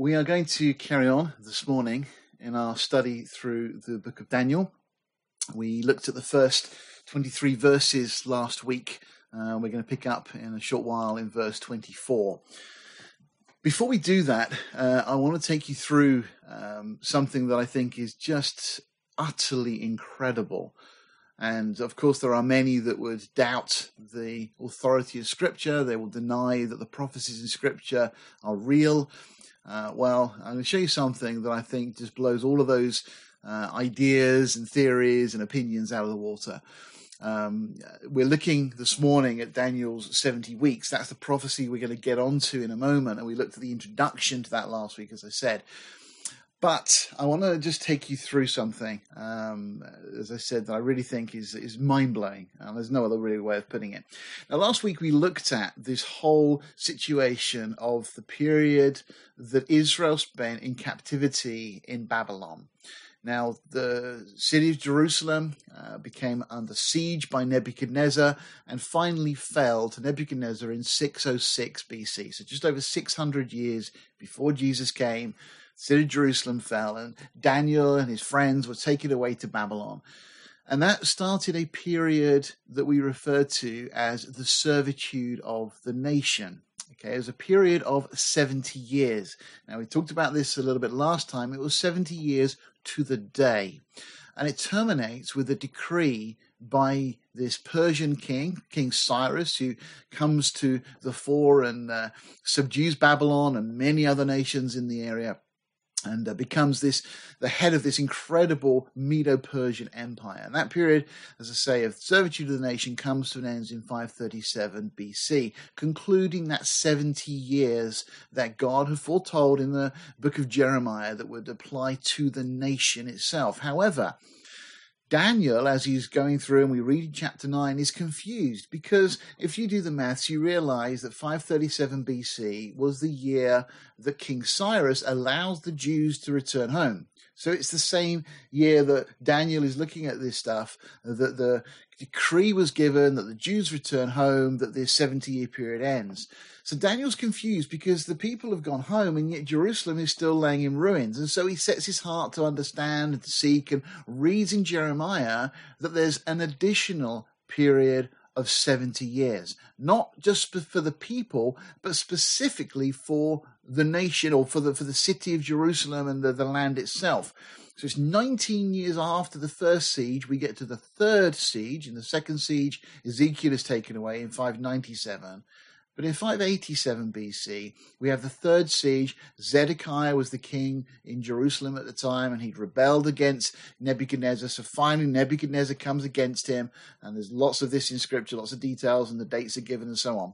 We are going to carry on this morning in our study through the book of Daniel. We looked at the first 23 verses last week. Uh, we're going to pick up in a short while in verse 24. Before we do that, uh, I want to take you through um, something that I think is just utterly incredible. And of course, there are many that would doubt the authority of Scripture. They will deny that the prophecies in Scripture are real. Uh, well, I'm going to show you something that I think just blows all of those uh, ideas and theories and opinions out of the water. Um, we're looking this morning at Daniel's 70 weeks. That's the prophecy we're going to get onto in a moment. And we looked at the introduction to that last week, as I said. But I want to just take you through something, um, as I said, that I really think is is mind blowing. And there's no other really way of putting it. Now, last week we looked at this whole situation of the period that Israel spent in captivity in Babylon. Now, the city of Jerusalem uh, became under siege by Nebuchadnezzar and finally fell to Nebuchadnezzar in 606 BC. So, just over 600 years before Jesus came, city of Jerusalem fell, and Daniel and his friends were taken away to Babylon. And that started a period that we refer to as the servitude of the nation. Okay, it was a period of 70 years. Now, we talked about this a little bit last time. It was 70 years to the day. And it terminates with a decree by this Persian king, King Cyrus, who comes to the fore and uh, subdues Babylon and many other nations in the area and uh, becomes this the head of this incredible Medo-Persian empire. And that period, as I say, of servitude of the nation comes to an end in 537 BC, concluding that 70 years that God had foretold in the book of Jeremiah that would apply to the nation itself. However, Daniel, as he's going through and we read chapter 9, is confused because if you do the maths, you realize that 537 BC was the year that King Cyrus allows the Jews to return home. So it's the same year that Daniel is looking at this stuff, that the decree was given, that the Jews return home, that this 70 year period ends. So Daniel's confused because the people have gone home and yet Jerusalem is still laying in ruins. And so he sets his heart to understand and to seek and reads in Jeremiah that there's an additional period of 70 years, not just for the people, but specifically for the nation or for the, for the city of Jerusalem and the, the land itself. So it's 19 years after the first siege, we get to the third siege. In the second siege, Ezekiel is taken away in 597. But in 587 BC, we have the third siege. Zedekiah was the king in Jerusalem at the time, and he'd rebelled against Nebuchadnezzar. So finally, Nebuchadnezzar comes against him, and there's lots of this in scripture, lots of details, and the dates are given, and so on.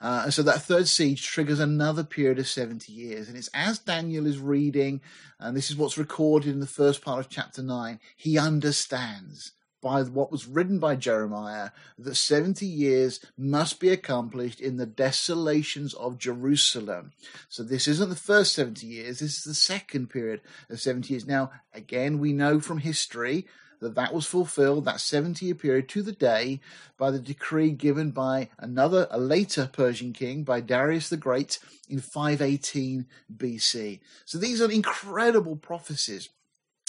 Uh, and so that third siege triggers another period of 70 years. And it's as Daniel is reading, and this is what's recorded in the first part of chapter 9, he understands by what was written by Jeremiah that 70 years must be accomplished in the desolations of Jerusalem. So this isn't the first 70 years, this is the second period of 70 years. Now, again, we know from history that that was fulfilled, that 70 year period to the day, by the decree given by another, a later Persian king, by Darius the Great in 518 BC. So these are incredible prophecies.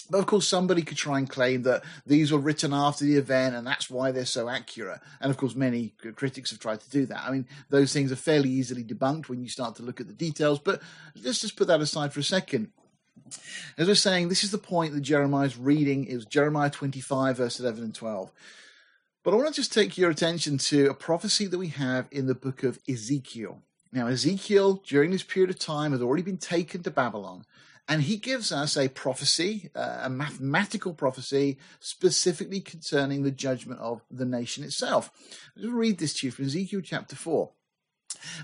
But of course, somebody could try and claim that these were written after the event and that's why they're so accurate. And of course, many critics have tried to do that. I mean, those things are fairly easily debunked when you start to look at the details. But let's just put that aside for a second. As we're saying, this is the point that Jeremiah's reading. Was Jeremiah 25, verse 11 and 12. But I want to just take your attention to a prophecy that we have in the book of Ezekiel. Now, Ezekiel, during this period of time, had already been taken to Babylon. And he gives us a prophecy, uh, a mathematical prophecy, specifically concerning the judgment of the nation itself. I'll read this to you from Ezekiel chapter 4.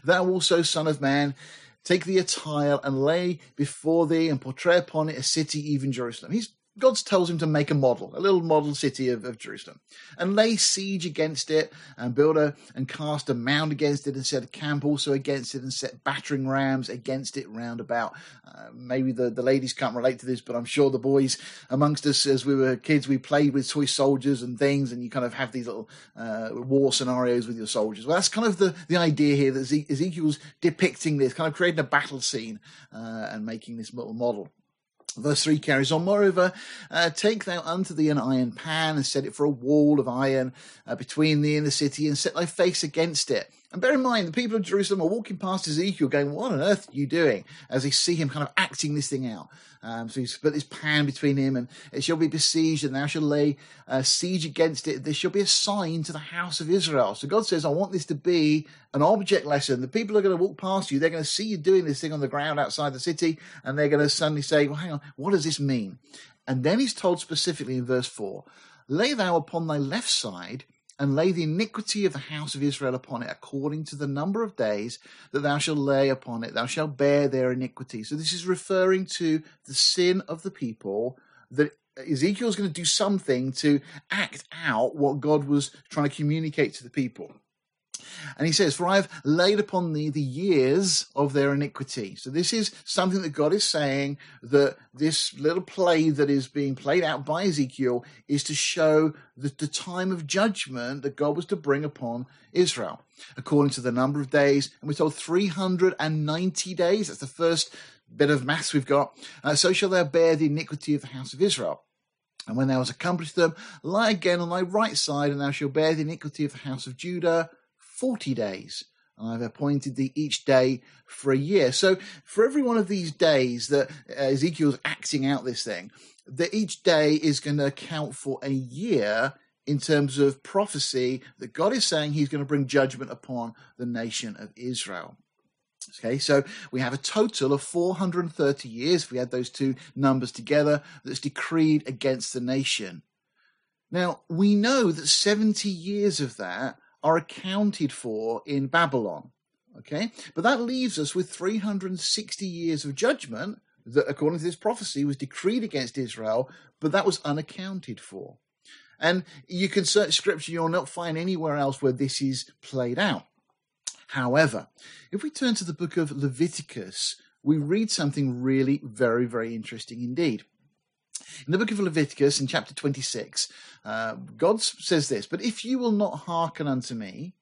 Thou also, son of man, take thee a tile and lay before thee and portray upon it a city, even Jerusalem. He's God tells him to make a model, a little model city of, of Jerusalem, and lay siege against it, and build a and cast a mound against it, and set a camp also against it, and set battering rams against it round about. Uh, maybe the, the ladies can't relate to this, but I'm sure the boys amongst us, as we were kids, we played with toy soldiers and things, and you kind of have these little uh, war scenarios with your soldiers. Well, that's kind of the, the idea here that Ezekiel's depicting this, kind of creating a battle scene uh, and making this little model. Verse 3 carries on, Moreover, uh, take thou unto thee an iron pan, and set it for a wall of iron uh, between thee and the city, and set thy face against it. And bear in mind, the people of Jerusalem are walking past Ezekiel going, What on earth are you doing? As they see him kind of acting this thing out. Um, so he's put this pan between him, and it shall be besieged, and thou shalt lay uh, siege against it. There shall be a sign to the house of Israel. So God says, I want this to be an object lesson. The people are going to walk past you, they're going to see you doing this thing on the ground outside the city, and they're going to suddenly say, Well, hang on, what does this mean? And then he's told specifically in verse 4 Lay thou upon thy left side and lay the iniquity of the house of Israel upon it, according to the number of days that thou shalt lay upon it. Thou shalt bear their iniquity. So this is referring to the sin of the people that Ezekiel's going to do something to act out what God was trying to communicate to the people. And he says, For I have laid upon thee the years of their iniquity. So this is something that God is saying that this little play that is being played out by Ezekiel is to show that the time of judgment that God was to bring upon Israel. According to the number of days, and we're told 390 days. That's the first bit of maths we've got. Uh, so shall thou bear the iniquity of the house of Israel. And when thou hast accomplished them, lie again on thy right side, and thou shalt bear the iniquity of the house of Judah 40 days. I've appointed thee each day for a year. So for every one of these days that uh, Ezekiel's acting out this thing, that each day is going to account for a year in terms of prophecy that God is saying he's going to bring judgment upon the nation of Israel. Okay, so we have a total of 430 years, if we add those two numbers together, that's decreed against the nation. Now, we know that 70 years of that are accounted for in Babylon. Okay, but that leaves us with 360 years of judgment that, according to this prophecy, was decreed against Israel, but that was unaccounted for. And you can search scripture, you'll not find anywhere else where this is played out. However, if we turn to the book of Leviticus, we read something really very, very interesting indeed. In the book of Leviticus, in chapter 26, uh, God says this But if you will not hearken unto me,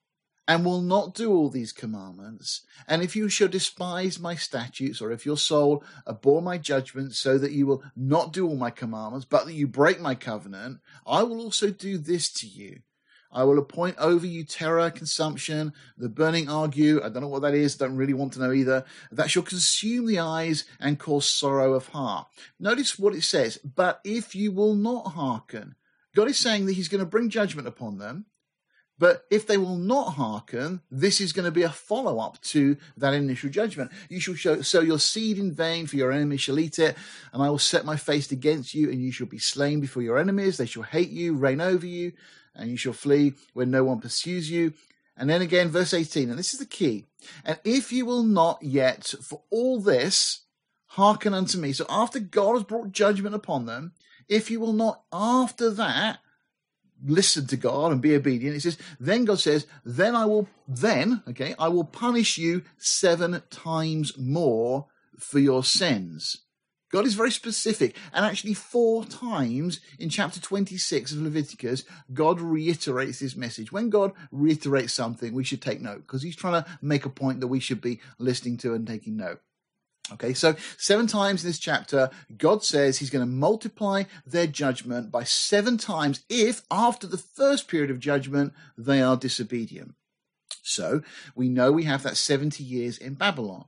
and will not do all these commandments, and if you shall despise my statutes, or if your soul abhor my judgments, so that you will not do all my commandments, but that you break my covenant, I will also do this to you. I will appoint over you terror, consumption, the burning ague. I don't know what that is. Don't really want to know either. That shall consume the eyes and cause sorrow of heart. Notice what it says. But if you will not hearken, God is saying that He's going to bring judgment upon them. But if they will not hearken, this is going to be a follow up to that initial judgment. You shall show, sow your seed in vain, for your enemies shall eat it, and I will set my face against you, and you shall be slain before your enemies. They shall hate you, reign over you, and you shall flee when no one pursues you. And then again, verse 18, and this is the key. And if you will not yet, for all this, hearken unto me. So after God has brought judgment upon them, if you will not after that listen to God and be obedient, it says, then God says, then I will, then, okay, I will punish you seven times more for your sins. God is very specific. And actually, four times in chapter 26 of Leviticus, God reiterates this message. When God reiterates something, we should take note because he's trying to make a point that we should be listening to and taking note. Okay, so seven times in this chapter, God says he's going to multiply their judgment by seven times if, after the first period of judgment, they are disobedient. So we know we have that 70 years in Babylon.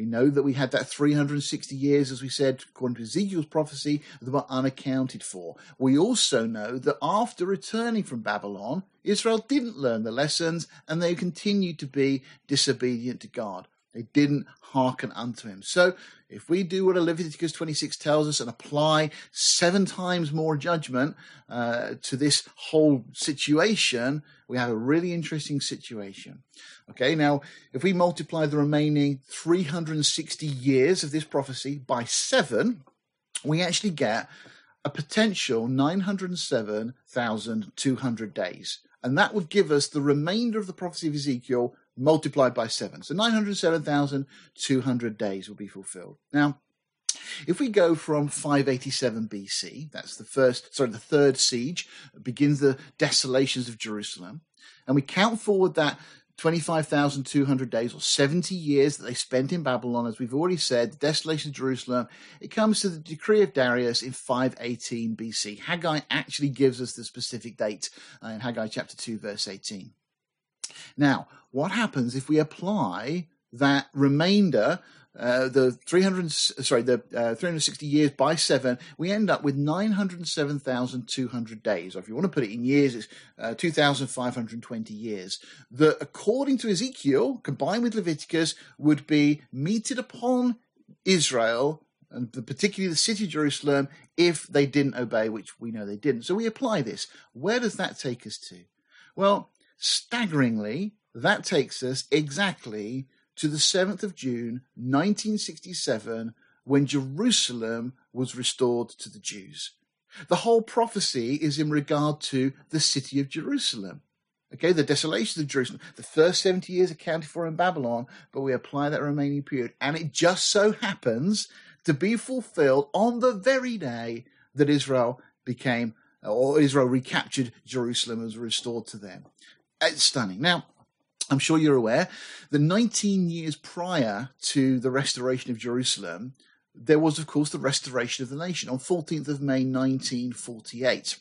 We know that we had that 360 years, as we said, according to Ezekiel's prophecy, that were unaccounted for. We also know that after returning from Babylon, Israel didn't learn the lessons and they continued to be disobedient to God. They didn't hearken unto him. So, if we do what Leviticus 26 tells us and apply seven times more judgment uh, to this whole situation, we have a really interesting situation. Okay, now if we multiply the remaining 360 years of this prophecy by seven, we actually get a potential 907,200 days. And that would give us the remainder of the prophecy of Ezekiel multiplied by seven. So 907,200 days will be fulfilled. Now, if we go from 587 BC, that's the first, sorry, the third siege, begins the desolations of Jerusalem, and we count forward that 25,200 days or 70 years that they spent in Babylon, as we've already said, the desolation of Jerusalem, it comes to the decree of Darius in 518 BC. Haggai actually gives us the specific date uh, in Haggai chapter 2, verse 18. Now, what happens if we apply that remainder uh, the 300 sorry the uh, 360 years by 7 we end up with 907,200 days. Or if you want to put it in years it's uh, 2520 years that according to Ezekiel combined with Leviticus would be meted upon Israel and particularly the city of Jerusalem if they didn't obey which we know they didn't. So we apply this. Where does that take us to? Well staggeringly that takes us exactly to the 7th of June 1967 when Jerusalem was restored to the Jews. The whole prophecy is in regard to the city of Jerusalem. Okay, the desolation of Jerusalem. The first 70 years accounted for in Babylon, but we apply that remaining period. And it just so happens to be fulfilled on the very day that Israel became, or Israel recaptured Jerusalem and was restored to them. It's stunning. Now, I'm sure you're aware, the 19 years prior to the restoration of Jerusalem, there was, of course, the restoration of the nation on 14th of May 1948.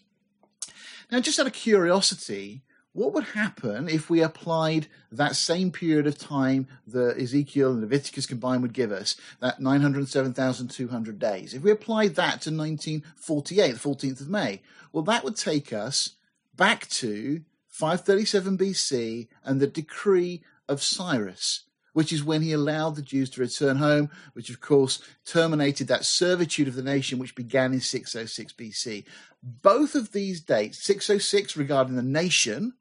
Now, just out of curiosity, what would happen if we applied that same period of time that Ezekiel and Leviticus combined would give us, that 907,200 days? If we applied that to 1948, the 14th of May, well, that would take us back to 537 BC and the decree of Cyrus, which is when he allowed the Jews to return home, which of course terminated that servitude of the nation which began in 606 BC. Both of these dates, 606 regarding the nation,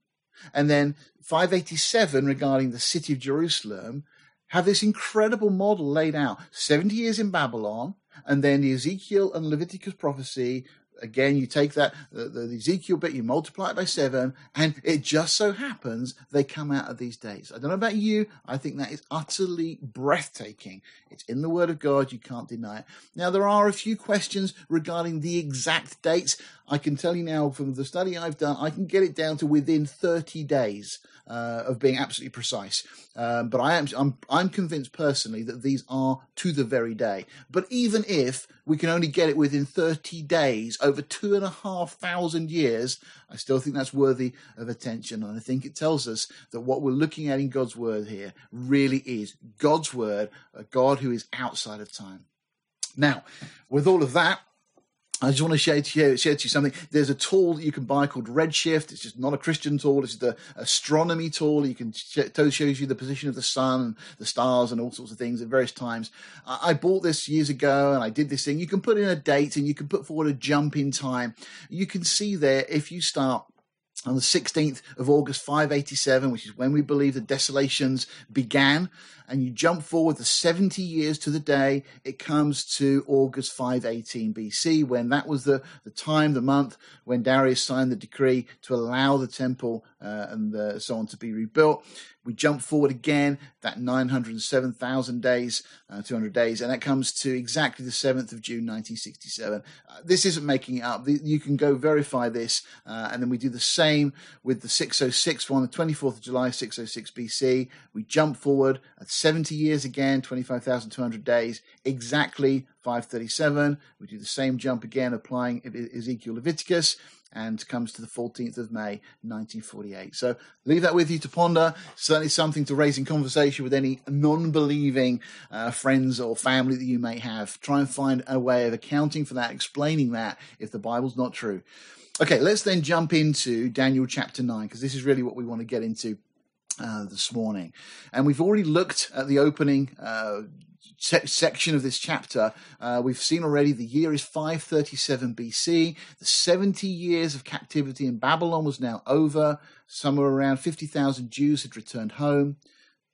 and then 587 regarding the city of Jerusalem, have this incredible model laid out 70 years in Babylon, and then the Ezekiel and Leviticus prophecy again, you take that the, the, Ezekiel bit, you multiply it by seven, and it just so happens they come out of these days. I don't know about you, I think that is utterly breathtaking. It's in the Word of God, you can't deny it. Now, there are a few questions regarding the exact dates. I can tell you now from the study I've done, I can get it down to within 30 days uh, of being absolutely precise. Um, but I am I'm, I'm convinced personally that these are to the very day. But even if we can only get it within 30 days over two and a half thousand years, I still think that's worthy of attention. And I think it tells us that what we're looking at in God's word here really is God's word, a God who is outside of time. Now, with all of that, I just want to share, share, to you something. There's a tool that you can buy called Redshift. It's just not a Christian tool. It's the astronomy tool. You can it shows you the position of the sun and the stars and all sorts of things at various times. I bought this years ago and I did this thing. You can put in a date and you can put forward a jump in time. You can see there if you start on the 16th of August 587, which is when we believe the desolations began, and you jump forward the 70 years to the day, it comes to August 518 BC, when that was the, the time, the month, when Darius signed the decree to allow the temple uh, and the, so on to be rebuilt. We jump forward again, that 907,000 days, uh, 200 days, and that comes to exactly the 7th of June 1967. Uh, this isn't making it up. You can go verify this, uh, and then we do the same with the 606 one, the 24th of July 606 BC. We jump forward at 70 years again, 25,200 days, exactly 537. We do the same jump again, applying Ezekiel Leviticus and comes to the 14th of May 1948. So leave that with you to ponder. Certainly something to raise in conversation with any non believing uh, friends or family that you may have. Try and find a way of accounting for that, explaining that if the Bible's not true. Okay, let's then jump into Daniel chapter 9, because this is really what we want to get into uh, this morning. And we've already looked at the opening uh, se- section of this chapter, uh, we've seen already the year is 537 BC. The 70 years of captivity in Babylon was now over. Somewhere around 50,000 Jews had returned home.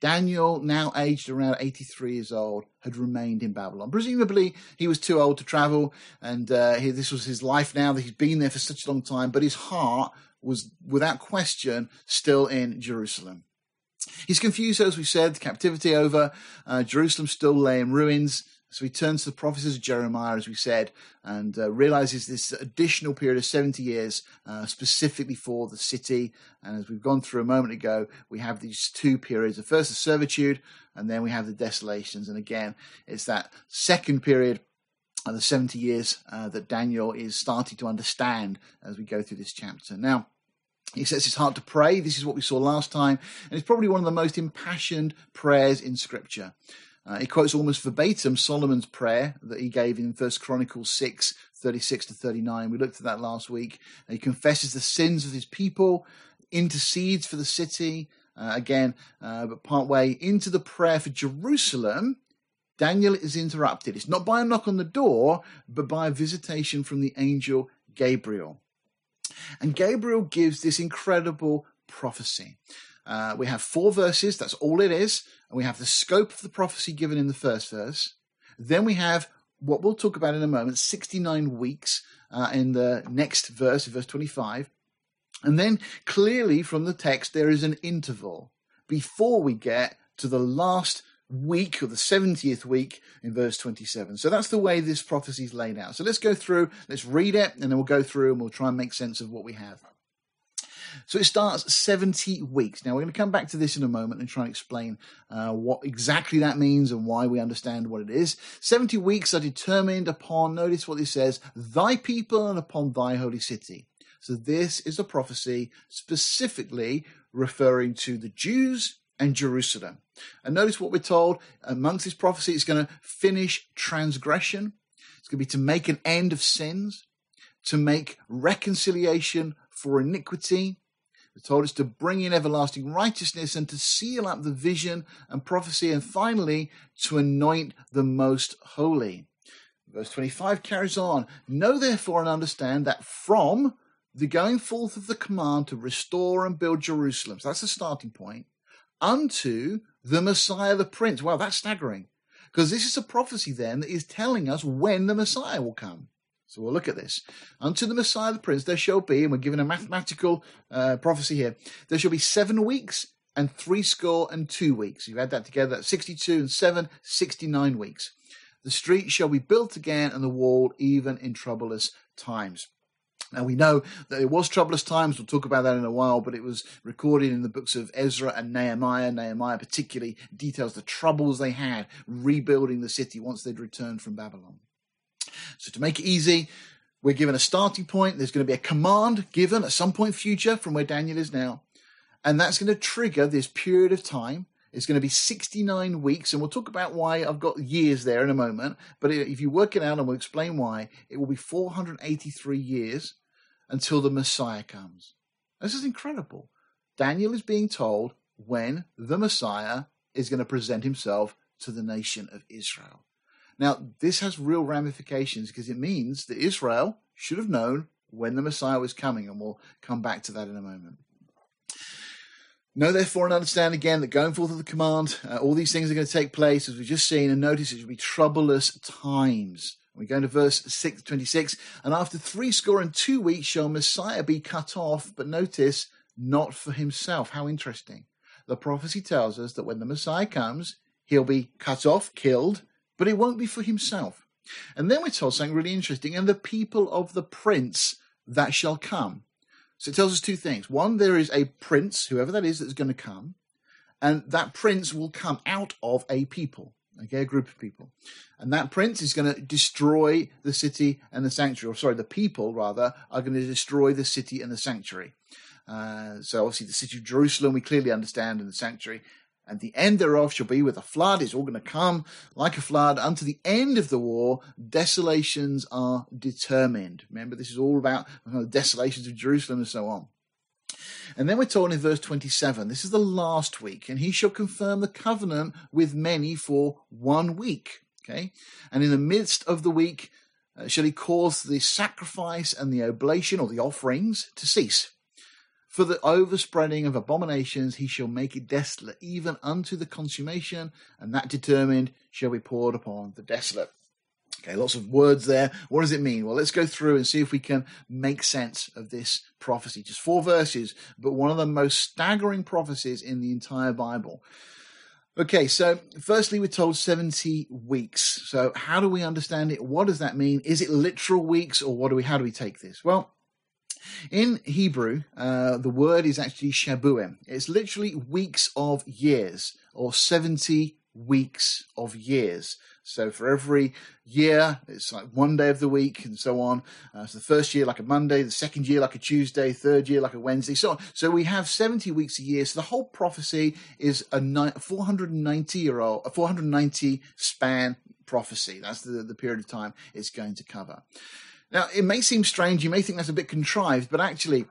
Daniel, now aged around 83 years old, had remained in Babylon. Presumably, he was too old to travel, and uh, he, this was his life now that he's been there for such a long time, but his heart was, without question, still in Jerusalem. He's confused, as we said, captivity over, uh, Jerusalem still lay in ruins. So he turns to the prophecies of Jeremiah, as we said, and uh, realizes this additional period of 70 years uh, specifically for the city. And as we've gone through a moment ago, we have these two periods. The first is servitude, and then we have the desolations. And again, it's that second period of the 70 years uh, that Daniel is starting to understand as we go through this chapter. Now, he sets his heart to pray. This is what we saw last time, and it's probably one of the most impassioned prayers in Scripture. Uh, he quotes almost verbatim Solomon's prayer that he gave in First Chronicles 6, 36 to 39. We looked at that last week. He confesses the sins of his people, intercedes for the city. Uh, again, uh, but part way into the prayer for Jerusalem, Daniel is interrupted. It's not by a knock on the door, but by a visitation from the angel Gabriel. And Gabriel gives this incredible prophecy. Uh, we have four verses, that's all it is. And we have the scope of the prophecy given in the first verse. Then we have what we'll talk about in a moment 69 weeks uh, in the next verse, verse 25. And then clearly from the text, there is an interval before we get to the last week or the 70th week in verse 27. So that's the way this prophecy is laid out. So let's go through, let's read it, and then we'll go through and we'll try and make sense of what we have. So it starts 70 weeks. Now, we're going to come back to this in a moment and try and explain uh, what exactly that means and why we understand what it is. 70 weeks are determined upon, notice what it says, thy people and upon thy holy city. So this is a prophecy specifically referring to the Jews and Jerusalem. And notice what we're told amongst this prophecy is going to finish transgression. It's going to be to make an end of sins, to make reconciliation for iniquity, we're told it's to bring in everlasting righteousness and to seal up the vision and prophecy, and finally, to anoint the most holy. Verse 25 carries on Know therefore and understand that from the going forth of the command to restore and build Jerusalem, so that's the starting point, unto the Messiah the Prince. Well, that's staggering because this is a prophecy then that is telling us when the Messiah will come. So we'll look at this. Unto the Messiah the Prince there shall be, and we're given a mathematical uh, prophecy here, there shall be seven weeks and three score and two weeks. You add that together, that's 62 and 7, 69 weeks. The street shall be built again and the wall even in troublous times. Now we know that it was troublous times. We'll talk about that in a while, but it was recorded in the books of Ezra and Nehemiah. Nehemiah particularly details the troubles they had rebuilding the city once they'd returned from Babylon. So to make it easy, we're given a starting point. There's going to be a command given at some point future from where Daniel is now. And that's going to trigger this period of time. It's going to be 69 weeks, and we'll talk about why I've got years there in a moment. But if you work it out, and we'll explain why, it will be 483 years until the Messiah comes. This is incredible. Daniel is being told when the Messiah is going to present himself to the nation of Israel. Now, this has real ramifications because it means that Israel should have known when the Messiah was coming, and we'll come back to that in a moment. Know therefore and understand again that going forth of the command, uh, all these things are going to take place, as we've just seen, and notice it will be troublous times. We go into verse 6, 26, and after three score and two weeks shall Messiah be cut off, but notice, not for himself. How interesting. The prophecy tells us that when the Messiah comes, he'll be cut off, killed, but it won't be for himself. And then we're told something really interesting, and the people of the prince that shall come. So it tells us two things. One, there is a prince, whoever that is, that's going to come, and that prince will come out of a people, okay, a group of people. And that prince is going to destroy the city and the sanctuary, or sorry, the people rather, are going to destroy the city and the sanctuary. Uh, so obviously the city of Jerusalem, we clearly understand, and the sanctuary. And the end thereof shall be with a flood. It's all going to come like a flood. Unto the end of the war, desolations are determined. Remember, this is all about the desolations of Jerusalem and so on. And then we're told in verse 27, this is the last week, and he shall confirm the covenant with many for one week. Okay. And in the midst of the week, uh, shall he cause the sacrifice and the oblation or the offerings to cease. For the overspreading of abominations he shall make it desolate, even unto the consummation, and that determined shall be poured upon the desolate. Okay, lots of words there. What does it mean? Well, let's go through and see if we can make sense of this prophecy. Just four verses, but one of the most staggering prophecies in the entire Bible. Okay, so firstly, we're told 70 weeks. So, how do we understand it? What does that mean? Is it literal weeks, or what do we, how do we take this? Well, in Hebrew, uh, the word is actually shabuim. It's literally weeks of years, or 70 weeks of years. So for every year, it's like one day of the week and so on. Uh, so the first year like a Monday, the second year like a Tuesday, third year like a Wednesday, so on. So we have 70 weeks a year. So the whole prophecy is a 490 year old, a 490 span prophecy. That's the, the period of time it's going to cover. Now, it may seem strange, you may think that's a bit contrived, but actually,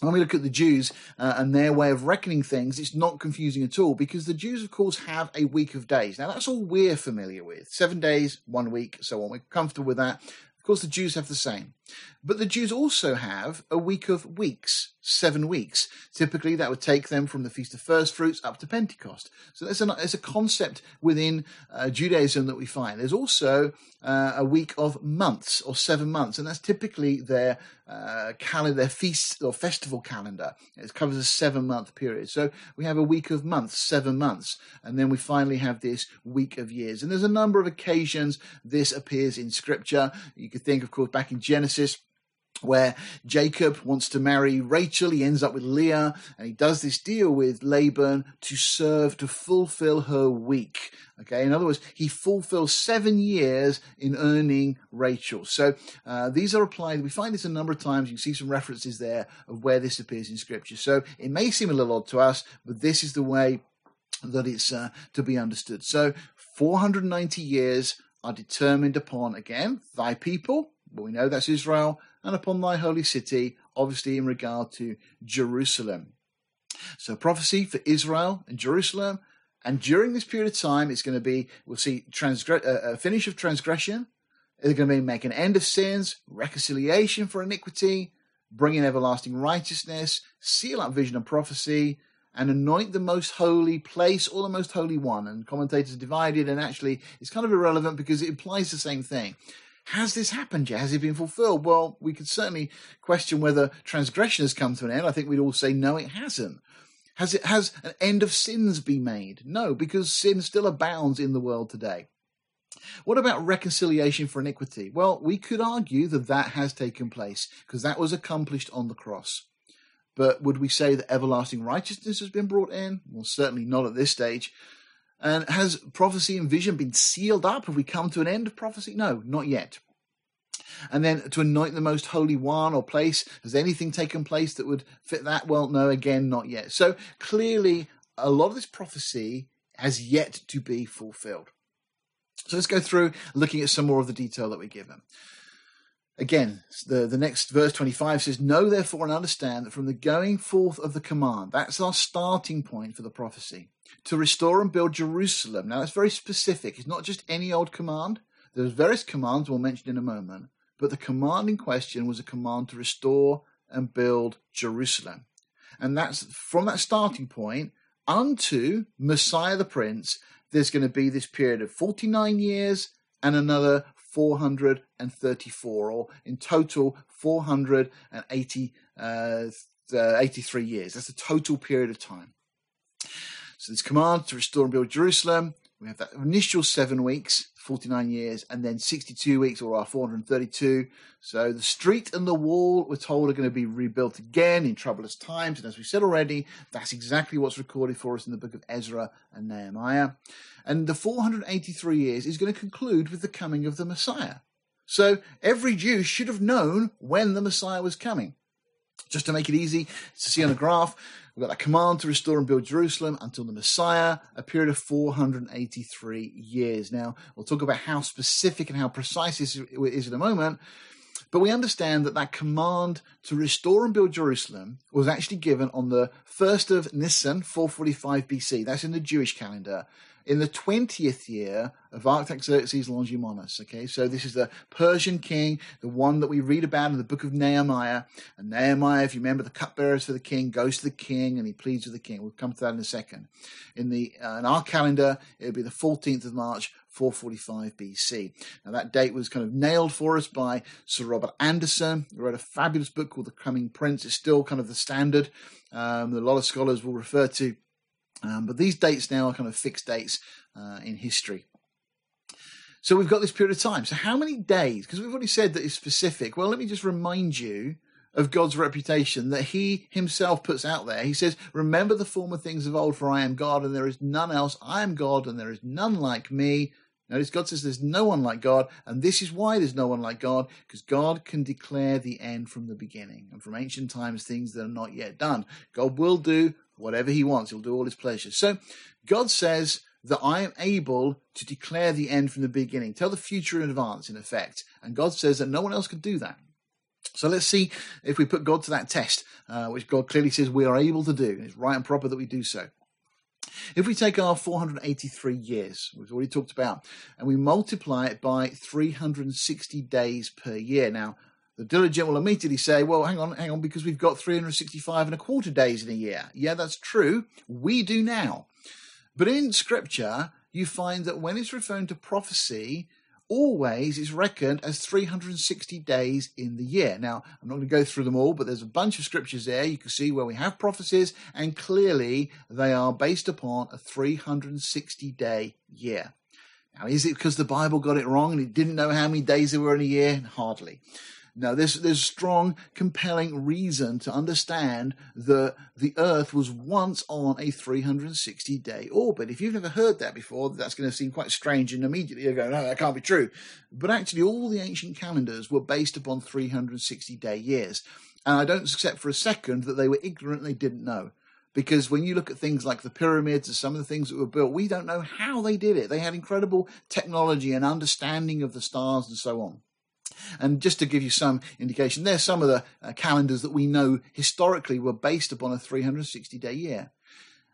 when we look at the Jews uh, and their way of reckoning things, it's not confusing at all because the Jews, of course, have a week of days. Now, that's all we're familiar with seven days, one week, so on. We're comfortable with that. Of course, the Jews have the same. But the Jews also have a week of weeks, seven weeks. Typically, that would take them from the Feast of First Fruits up to Pentecost. So there's a, there's a concept within uh, Judaism that we find. There's also uh, a week of months or seven months, and that's typically their uh, calendar, their feast or festival calendar. It covers a seven month period. So we have a week of months, seven months, and then we finally have this week of years. And there's a number of occasions this appears in Scripture. You could think, of course, back in Genesis where Jacob wants to marry Rachel. He ends up with Leah and he does this deal with Laban to serve, to fulfill her week. Okay. In other words, he fulfills seven years in earning Rachel. So, uh, these are applied. We find this a number of times. You see some references there of where this appears in scripture. So it may seem a little odd to us, but this is the way that it's uh, to be understood. So 490 years are determined upon, again, thy people, but we know that's Israel, and upon thy holy city, obviously in regard to Jerusalem. So prophecy for Israel and Jerusalem. And during this period of time, it's going to be, we'll see transgre- uh, a finish of transgression. They're going to be make an end of sins, reconciliation for iniquity, bring in everlasting righteousness, seal up vision and prophecy, and anoint the most holy place or the most holy one. And commentators divided, and actually it's kind of irrelevant because it implies the same thing. Has this happened yet? Has it been fulfilled? Well, we could certainly question whether transgression has come to an end. I think we'd all say no, it hasn't. Has it has an end of sins been made? No, because sin still abounds in the world today. What about reconciliation for iniquity? Well, we could argue that that has taken place because that was accomplished on the cross. But would we say that everlasting righteousness has been brought in? Well, certainly not at this stage. And has prophecy and vision been sealed up? Have we come to an end of prophecy? No, not yet. And then to anoint the most holy one or place, has anything taken place that would fit that? Well, no, again, not yet. So clearly, a lot of this prophecy has yet to be fulfilled. So let's go through looking at some more of the detail that we give them. Again, the, the next verse 25 says, Know therefore and understand that from the going forth of the command, that's our starting point for the prophecy, to restore and build Jerusalem. Now, that's very specific. It's not just any old command. There's various commands we'll mention in a moment, but the command in question was a command to restore and build Jerusalem. And that's from that starting point unto Messiah the Prince, there's going to be this period of 49 years and another 434, or in total 483 uh, uh years. That's the total period of time. So this command to restore and build Jerusalem. We have that initial seven weeks, 49 years, and then 62 weeks, or our 432. So the street and the wall, we're told, are going to be rebuilt again in troublous times. And as we said already, that's exactly what's recorded for us in the book of Ezra and Nehemiah. And the 483 years is going to conclude with the coming of the Messiah. So every Jew should have known when the Messiah was coming. Just to make it easy to see on a graph, we've got that command to restore and build Jerusalem until the Messiah, a period of 483 years. Now, we'll talk about how specific and how precise this is in a moment, but we understand that that command to restore and build Jerusalem was actually given on the 1st of Nisan, 445 BC. That's in the Jewish calendar in the 20th year of Artaxerxes Longimanus. Okay, so this is the Persian king, the one that we read about in the book of Nehemiah. And Nehemiah, if you remember, the cupbearers for the king goes to the king and he pleads with the king. We'll come to that in a second. In the uh, in our calendar, it'll be the 14th of March, 445 BC. Now that date was kind of nailed for us by Sir Robert Anderson, who wrote a fabulous book called The Coming Prince. It's still kind of the standard um, a lot of scholars will refer to. Um, but these dates now are kind of fixed dates uh, in history. So we've got this period of time. So how many days? Because we've already said that it's specific. Well, let me just remind you of God's reputation that he himself puts out there. He says, Remember the former things of old, for I am God, and there is none else. I am God, and there is none like me. Notice God says there's no one like God, and this is why there's no one like God, because God can declare the end from the beginning, and from ancient times, things that are not yet done. God will do whatever he wants, he'll do all his pleasures. So God says that I am able to declare the end from the beginning, tell the future in advance, in effect. And God says that no one else can do that. So let's see if we put God to that test, uh, which God clearly says we are able to do. It's right and proper that we do so. If we take our 483 years, we've already talked about, and we multiply it by 360 days per year. Now, the diligent will immediately say, well, hang on, hang on, because we've got 365 and a quarter days in a year. Yeah, that's true. We do now. But in scripture, you find that when it's referring to prophecy, always is reckoned as 360 days in the year. Now, I'm not going to go through them all, but there's a bunch of scriptures there you can see where we have prophecies, and clearly they are based upon a 360 day year. Now, is it because the Bible got it wrong and it didn't know how many days there were in a year? Hardly. Now, there's, there's strong, compelling reason to understand that the Earth was once on a 360 day orbit. If you've never heard that before, that's going to seem quite strange, and immediately you're going, no, that can't be true. But actually, all the ancient calendars were based upon 360 day years. And I don't accept for a second that they were ignorant they didn't know because when you look at things like the pyramids and some of the things that were built, we don't know how they did it. They had incredible technology and understanding of the stars and so on. And just to give you some indication, there's some of the uh, calendars that we know historically were based upon a 360 day year.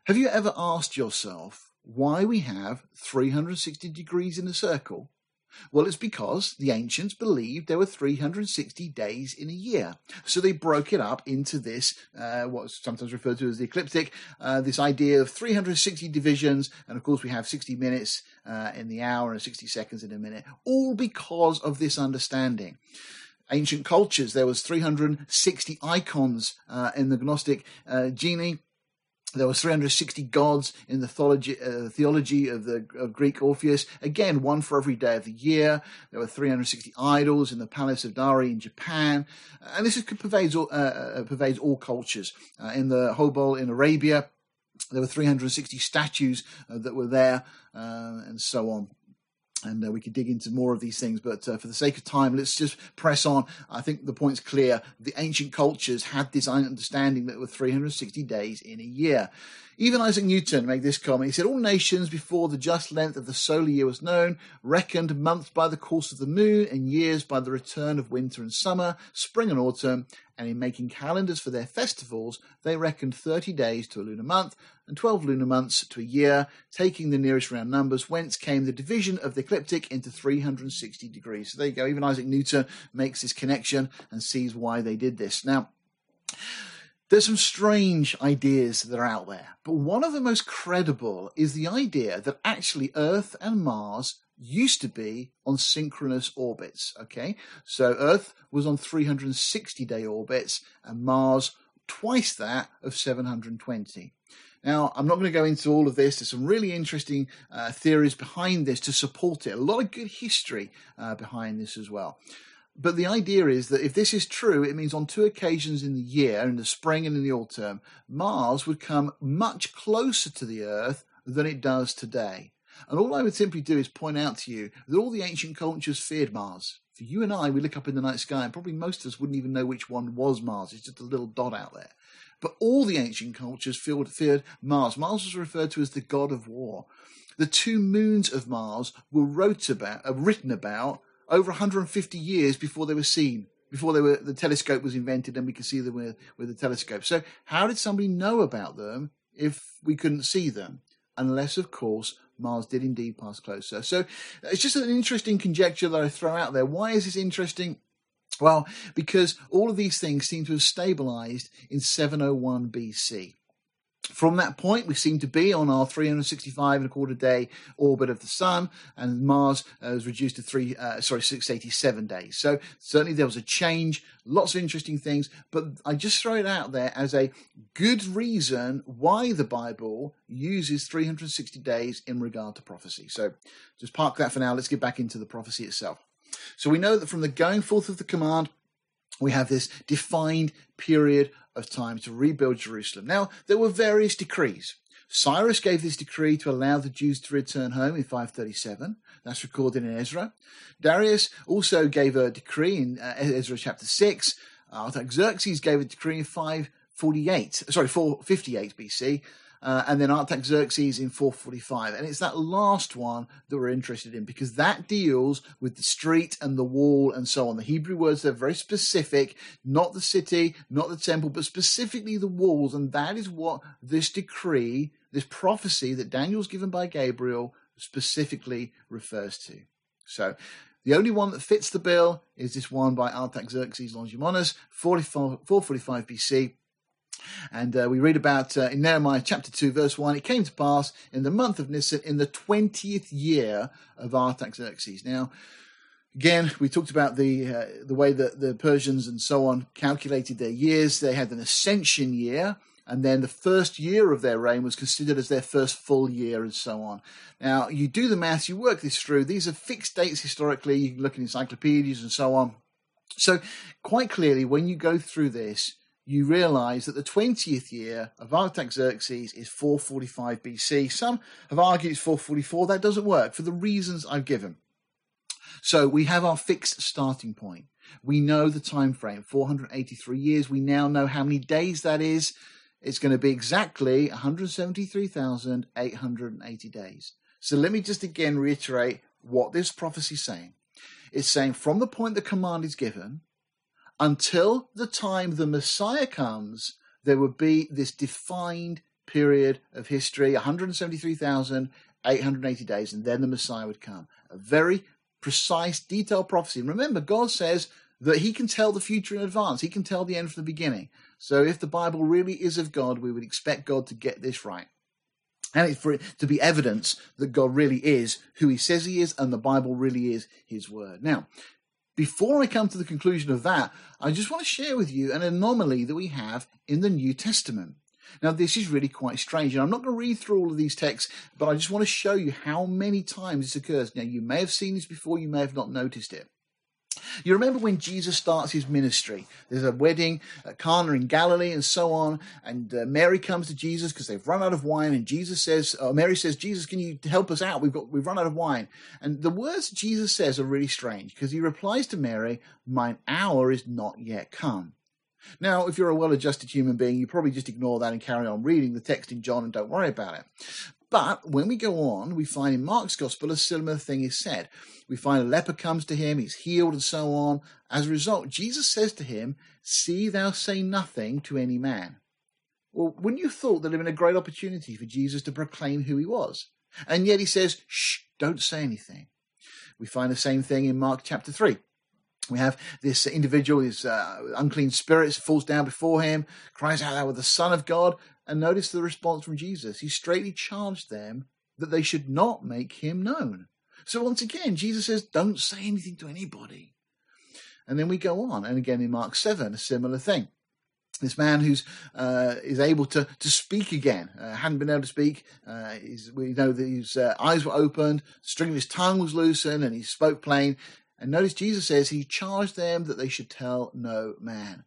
Have you ever asked yourself why we have 360 degrees in a circle? Well, it's because the ancients believed there were 360 days in a year. So they broke it up into this, uh, what's sometimes referred to as the ecliptic, uh, this idea of 360 divisions. And of course, we have 60 minutes uh, in the hour and 60 seconds in a minute, all because of this understanding ancient cultures. There was 360 icons uh, in the Gnostic uh, Genii. There were 360 gods in the theology, uh, theology of the of Greek Orpheus. Again, one for every day of the year. There were 360 idols in the palace of Dari in Japan, and this is, pervades all, uh, uh, pervades all cultures. Uh, in the Hobol in Arabia, there were 360 statues uh, that were there, uh, and so on and uh, we could dig into more of these things, but uh, for the sake of time, let's just press on. I think the point's clear. The ancient cultures had this understanding that there were 360 days in a year. Even Isaac Newton made this comment. He said, All nations, before the just length of the solar year was known, reckoned months by the course of the moon and years by the return of winter and summer, spring and autumn, and in making calendars for their festivals, they reckoned 30 days to a lunar month and 12 lunar months to a year, taking the nearest round numbers, whence came the division of the ecliptic into 360 degrees. So there you go. Even Isaac Newton makes this connection and sees why they did this. Now, there's some strange ideas that are out there, but one of the most credible is the idea that actually Earth and Mars used to be on synchronous orbits. Okay, so Earth was on 360 day orbits and Mars twice that of 720. Now, I'm not going to go into all of this. There's some really interesting uh, theories behind this to support it. A lot of good history uh, behind this as well. But the idea is that if this is true, it means on two occasions in the year, in the spring and in the autumn, Mars would come much closer to the Earth than it does today. And all I would simply do is point out to you that all the ancient cultures feared Mars. For you and I, we look up in the night sky, and probably most of us wouldn't even know which one was Mars. It's just a little dot out there. But all the ancient cultures feared, Mars. Mars was referred to as the god of war. The two moons of Mars were wrote about, uh, written about over 150 years before they were seen, before they were the telescope was invented and we could see them with, with the telescope. So how did somebody know about them if we couldn't see them? Unless, of course, Mars did indeed pass closer. So it's just an interesting conjecture that I throw out there. Why is this interesting? Well, because all of these things seem to have stabilized in 701 BC. From that point, we seem to be on our 365 and a quarter day orbit of the Sun, and Mars uh, was reduced to three, uh, sorry, 687 days. So certainly there was a change, lots of interesting things, but I just throw it out there as a good reason why the Bible uses 360 days in regard to prophecy. So just park that for now. Let's get back into the prophecy itself. So we know that from the going forth of the command, we have this defined period of time to rebuild Jerusalem. Now, there were various decrees. Cyrus gave this decree to allow the Jews to return home in 537. That's recorded in Ezra. Darius also gave a decree in uh, Ezra chapter 6. Artaxerxes gave a decree in 548, sorry, 458 BC uh, and then Artaxerxes in 445. And it's that last one that we're interested in because that deals with the street and the wall and so on. The Hebrew words they're very specific, not the city, not the temple, but specifically the walls. And that is what this decree, this prophecy that Daniel's given by Gabriel specifically refers to. So the only one that fits the bill is this one by Artaxerxes Longimanus, 445 BC and uh, we read about uh, in Nehemiah chapter 2, verse 1 it came to pass in the month of Nisan, in the 20th year of Artaxerxes. Now, again, we talked about the, uh, the way that the Persians and so on calculated their years. They had an ascension year, and then the first year of their reign was considered as their first full year, and so on. Now, you do the maths, you work this through. These are fixed dates historically. You can look in encyclopedias and so on. So, quite clearly, when you go through this, you realize that the 20th year of Artaxerxes is 445 BC. Some have argued it's 444. That doesn't work for the reasons I've given. So we have our fixed starting point. We know the time frame, 483 years. We now know how many days that is. It's going to be exactly 173,880 days. So let me just again reiterate what this prophecy is saying. It's saying from the point the command is given until the time the Messiah comes, there would be this defined period of history 173,880 days, and then the Messiah would come. A very precise, detailed prophecy. And remember, God says that He can tell the future in advance, He can tell the end from the beginning. So if the Bible really is of God, we would expect God to get this right. And it's for it to be evidence that God really is who he says he is and the Bible really is his word. Now, before I come to the conclusion of that, I just want to share with you an anomaly that we have in the New Testament. Now, this is really quite strange, and I'm not going to read through all of these texts, but I just want to show you how many times this occurs. Now, you may have seen this before, you may have not noticed it. You remember when Jesus starts his ministry? There's a wedding at Cana in Galilee and so on, and uh, Mary comes to Jesus because they've run out of wine, and Jesus says, uh, Mary says, Jesus, can you help us out? We've got we've run out of wine. And the words Jesus says are really strange because he replies to Mary, "Mine hour is not yet come." Now, if you're a well-adjusted human being, you probably just ignore that and carry on reading the text in John and don't worry about it. But when we go on, we find in Mark's Gospel a similar thing is said. We find a leper comes to him, he's healed, and so on. As a result, Jesus says to him, See thou say nothing to any man. Well, wouldn't you have thought that it would been a great opportunity for Jesus to proclaim who he was? And yet he says, Shh, don't say anything. We find the same thing in Mark chapter 3. We have this individual, his uh, unclean spirits, falls down before him, cries out, Thou art the Son of God. And notice the response from Jesus. He straightly charged them that they should not make him known. So once again, Jesus says, don't say anything to anybody. And then we go on. And again in Mark 7, a similar thing. This man who's uh, is able to, to speak again, uh, hadn't been able to speak. Uh, we know that his uh, eyes were opened, string of his tongue was loosened, and he spoke plain. And notice Jesus says he charged them that they should tell no man.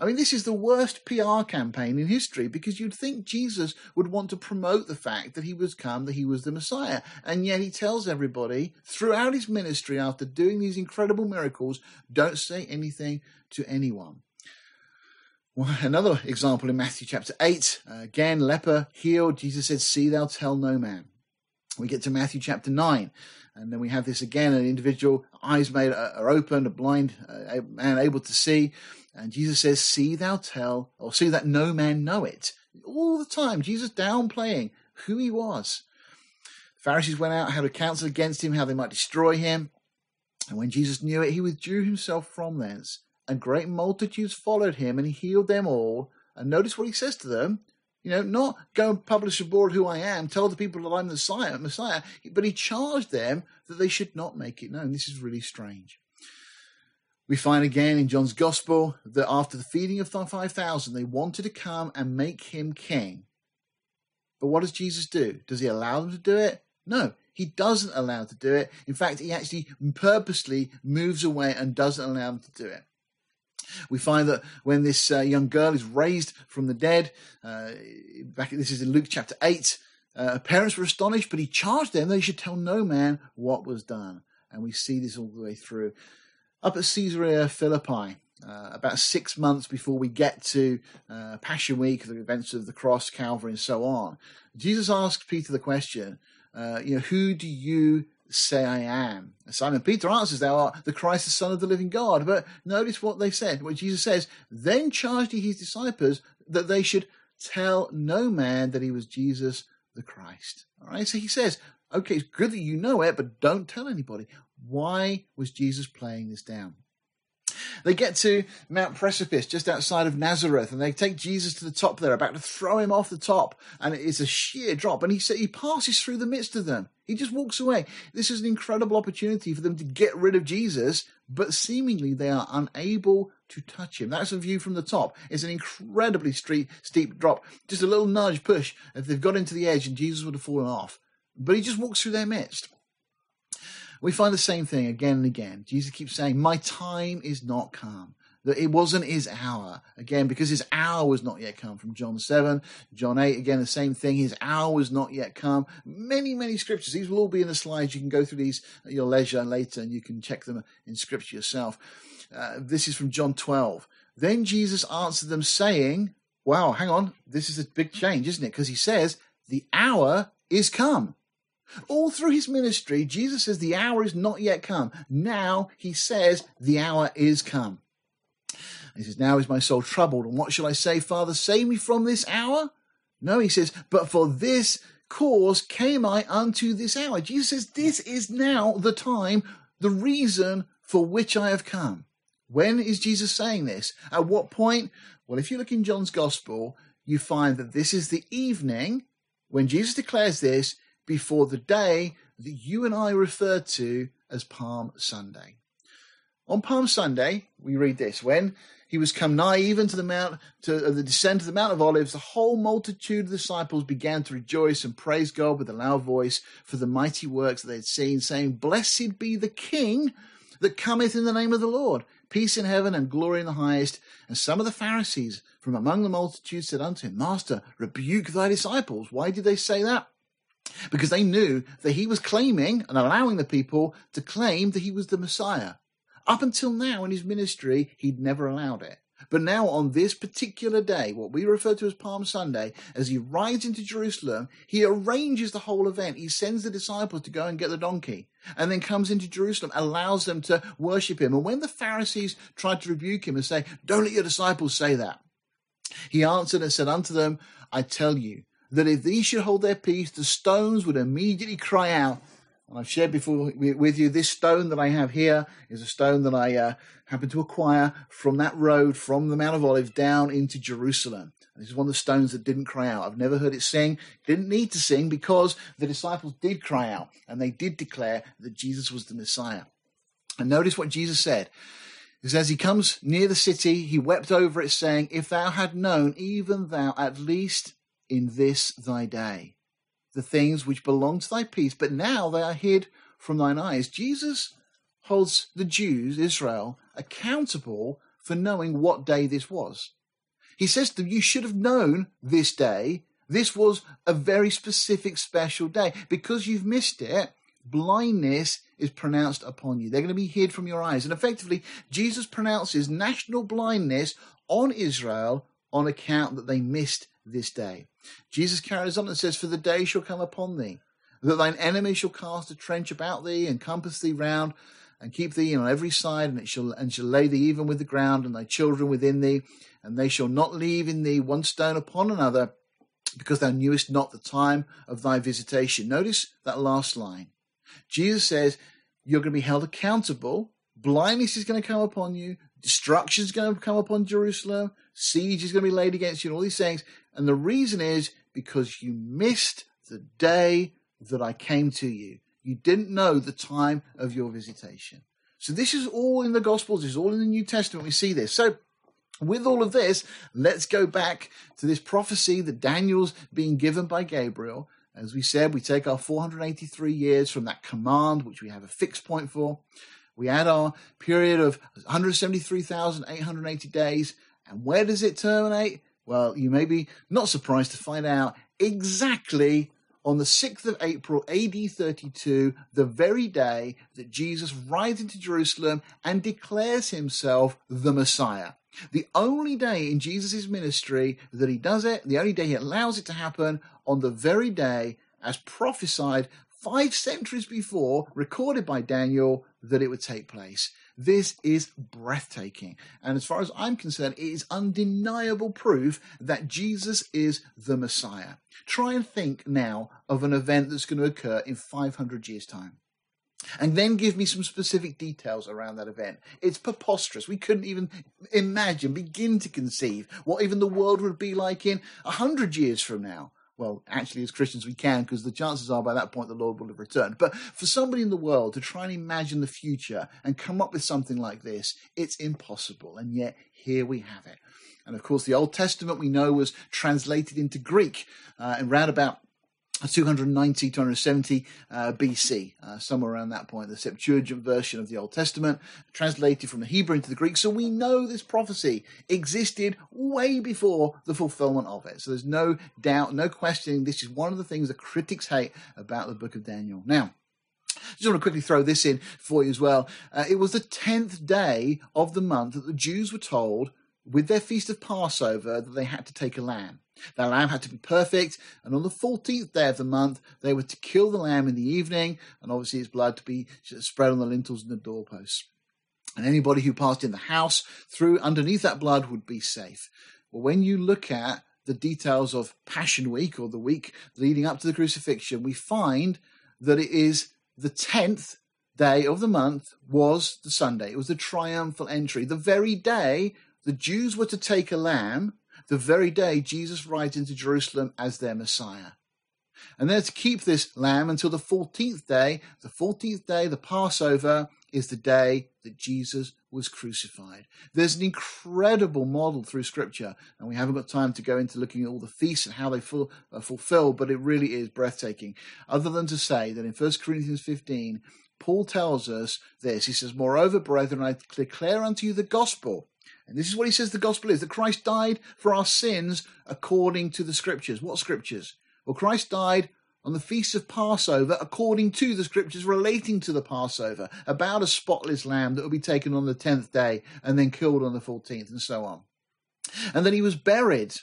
I mean, this is the worst PR campaign in history because you'd think Jesus would want to promote the fact that he was come, that he was the Messiah. And yet he tells everybody throughout his ministry, after doing these incredible miracles, don't say anything to anyone. Well, another example in Matthew chapter 8, uh, again, leper healed. Jesus said, See thou tell no man. We get to Matthew chapter 9, and then we have this again an individual, eyes made uh, are opened, a blind uh, man able to see. And Jesus says, See thou tell, or see that no man know it. All the time, Jesus downplaying who he was. Pharisees went out, had a counsel against him, how they might destroy him. And when Jesus knew it, he withdrew himself from thence. And great multitudes followed him, and he healed them all. And notice what he says to them. You know, not go and publish abroad who I am, tell the people that I'm the Messiah, Messiah, but he charged them that they should not make it known. This is really strange. We find again in John's Gospel that after the feeding of the 5,000, they wanted to come and make him king. But what does Jesus do? Does he allow them to do it? No, he doesn't allow them to do it. In fact, he actually purposely moves away and doesn't allow them to do it. We find that when this uh, young girl is raised from the dead, uh, back this is in Luke chapter eight. Uh, parents were astonished, but he charged them that they should tell no man what was done. And we see this all the way through. Up at Caesarea Philippi, uh, about six months before we get to uh, Passion Week, the events of the cross, Calvary, and so on, Jesus asked Peter the question, uh, you know, who do you say I am? And Simon Peter answers, Thou art the Christ, the Son of the living God. But notice what they said, what Jesus says, Then charged he his disciples that they should tell no man that he was Jesus the Christ. All right, so he says, Okay, it's good that you know it, but don't tell anybody. Why was Jesus playing this down? They get to Mount Precipice just outside of Nazareth and they take Jesus to the top there, about to throw him off the top. And it's a sheer drop. And he, he passes through the midst of them. He just walks away. This is an incredible opportunity for them to get rid of Jesus, but seemingly they are unable to touch him. That's a view from the top. It's an incredibly steep, steep drop. Just a little nudge push. If they've got into the edge and Jesus would have fallen off. But he just walks through their midst. We find the same thing again and again. Jesus keeps saying, My time is not come. That it wasn't his hour. Again, because his hour was not yet come from John 7. John 8, again, the same thing. His hour was not yet come. Many, many scriptures. These will all be in the slides. You can go through these at your leisure later and you can check them in scripture yourself. Uh, this is from John 12. Then Jesus answered them, saying, Wow, hang on. This is a big change, isn't it? Because he says, The hour is come. All through his ministry, Jesus says the hour is not yet come. Now he says the hour is come. He says, Now is my soul troubled. And what shall I say, Father? Save me from this hour? No, he says, But for this cause came I unto this hour. Jesus says, This is now the time, the reason for which I have come. When is Jesus saying this? At what point? Well, if you look in John's Gospel, you find that this is the evening when Jesus declares this before the day that you and I refer to as Palm Sunday. On Palm Sunday, we read this when he was come nigh even to the mount to uh, the descent of the Mount of Olives, the whole multitude of disciples began to rejoice and praise God with a loud voice for the mighty works that they had seen, saying, Blessed be the King that cometh in the name of the Lord, peace in heaven and glory in the highest. And some of the Pharisees from among the multitude said unto him, Master, rebuke thy disciples. Why did they say that? Because they knew that he was claiming and allowing the people to claim that he was the Messiah. Up until now in his ministry, he'd never allowed it. But now, on this particular day, what we refer to as Palm Sunday, as he rides into Jerusalem, he arranges the whole event. He sends the disciples to go and get the donkey, and then comes into Jerusalem, allows them to worship him. And when the Pharisees tried to rebuke him and say, Don't let your disciples say that, he answered and said unto them, I tell you, that if these should hold their peace, the stones would immediately cry out. And I've shared before with you this stone that I have here is a stone that I uh, happened to acquire from that road from the Mount of Olives down into Jerusalem. And this is one of the stones that didn't cry out. I've never heard it sing, didn't need to sing because the disciples did cry out and they did declare that Jesus was the Messiah. And notice what Jesus said. Because as he comes near the city, he wept over it, saying, If thou had known, even thou at least in this thy day, the things which belong to thy peace, but now they are hid from thine eyes. Jesus holds the Jews, Israel, accountable for knowing what day this was. He says to them, You should have known this day. This was a very specific, special day. Because you've missed it, blindness is pronounced upon you. They're going to be hid from your eyes. And effectively, Jesus pronounces national blindness on Israel on account that they missed this day. Jesus carries on and says, For the day shall come upon thee, that thine enemy shall cast a trench about thee and compass thee round and keep thee on every side, and it shall and shall lay thee even with the ground, and thy children within thee, and they shall not leave in thee one stone upon another, because thou knewest not the time of thy visitation. Notice that last line. Jesus says, You're going to be held accountable. Blindness is going to come upon you. Destruction is going to come upon Jerusalem. Siege is going to be laid against you, and all these things. And the reason is because you missed the day that I came to you. You didn't know the time of your visitation. So this is all in the Gospels. This is all in the New Testament. We see this. So with all of this, let's go back to this prophecy that Daniel's being given by Gabriel. As we said, we take our 483 years from that command, which we have a fixed point for. We add our period of 173,880 days. And where does it terminate? Well, you may be not surprised to find out exactly on the 6th of April, AD 32, the very day that Jesus rides into Jerusalem and declares himself the Messiah. The only day in Jesus' ministry that he does it, the only day he allows it to happen, on the very day, as prophesied five centuries before, recorded by Daniel, that it would take place. This is breathtaking. And as far as I'm concerned, it is undeniable proof that Jesus is the Messiah. Try and think now of an event that's going to occur in 500 years' time. And then give me some specific details around that event. It's preposterous. We couldn't even imagine, begin to conceive what even the world would be like in a hundred years from now well, actually, as Christians, we can because the chances are by that point the Lord will have returned. But for somebody in the world to try and imagine the future and come up with something like this, it's impossible. And yet, here we have it. And of course, the Old Testament we know was translated into Greek uh, in round about 290, 270 uh, BC, uh, somewhere around that point, the Septuagint version of the Old Testament, translated from the Hebrew into the Greek. So we know this prophecy existed way before the fulfillment of it. So there's no doubt, no questioning. This is one of the things that critics hate about the book of Daniel. Now, just want to quickly throw this in for you as well. Uh, it was the 10th day of the month that the Jews were told with their feast of Passover that they had to take a lamb. The lamb had to be perfect, and on the 14th day of the month, they were to kill the lamb in the evening, and obviously its blood to be spread on the lintels and the doorposts. And anybody who passed in the house through underneath that blood would be safe. Well, when you look at the details of Passion Week or the week leading up to the crucifixion, we find that it is the 10th day of the month was the Sunday. It was the triumphal entry. The very day the Jews were to take a lamb the very day Jesus rides into Jerusalem as their Messiah. And they're to keep this lamb until the 14th day. The 14th day, the Passover, is the day that Jesus was crucified. There's an incredible model through Scripture, and we haven't got time to go into looking at all the feasts and how they fulfill, but it really is breathtaking. Other than to say that in 1 Corinthians 15, Paul tells us this. He says, Moreover, brethren, I declare unto you the gospel and this is what he says the gospel is that Christ died for our sins according to the scriptures. What scriptures? Well, Christ died on the feast of Passover according to the scriptures relating to the Passover, about a spotless lamb that would be taken on the 10th day and then killed on the 14th, and so on. And then he was buried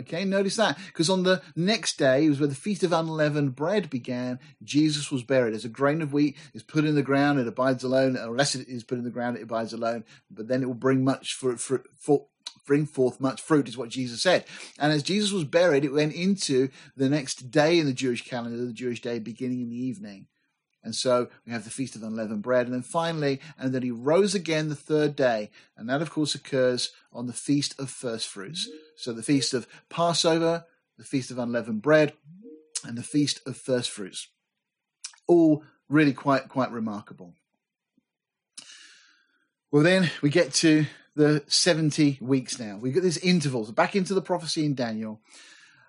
Okay, notice that because on the next day, it was where the feast of unleavened bread began. Jesus was buried as a grain of wheat is put in the ground, it abides alone. Unless it is put in the ground, it abides alone. But then it will bring much fruit, fruit, bring forth much fruit, is what Jesus said. And as Jesus was buried, it went into the next day in the Jewish calendar, the Jewish day beginning in the evening. And so we have the Feast of Unleavened Bread. And then finally, and then he rose again the third day. And that, of course, occurs on the Feast of First Fruits. So the Feast of Passover, the Feast of Unleavened Bread, and the Feast of First Fruits. All really quite, quite remarkable. Well, then we get to the 70 weeks now. We've got these intervals back into the prophecy in Daniel.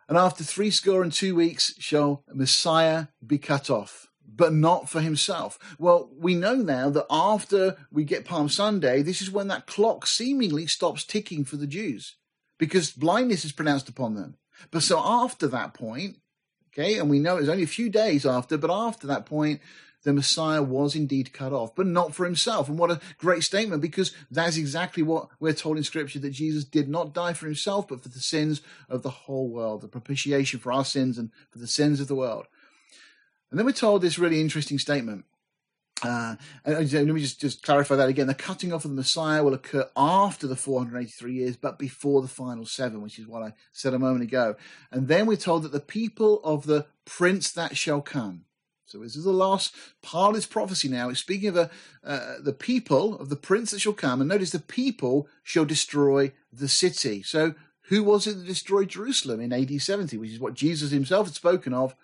And after three score and two weeks shall Messiah be cut off but not for himself. Well, we know now that after we get Palm Sunday, this is when that clock seemingly stops ticking for the Jews because blindness is pronounced upon them. But so after that point, okay, and we know it was only a few days after, but after that point, the Messiah was indeed cut off, but not for himself. And what a great statement, because that's exactly what we're told in Scripture that Jesus did not die for himself, but for the sins of the whole world, the propitiation for our sins and for the sins of the world. And then we're told this really interesting statement. Uh, and, let me just, just clarify that again. The cutting off of the Messiah will occur after the 483 years, but before the final seven, which is what I said a moment ago. And then we're told that the people of the prince that shall come. So this is the last part of this prophecy now. It's speaking of a, uh, the people of the prince that shall come. And notice the people shall destroy the city. So who was it that destroyed Jerusalem in AD 70, which is what Jesus himself had spoken of?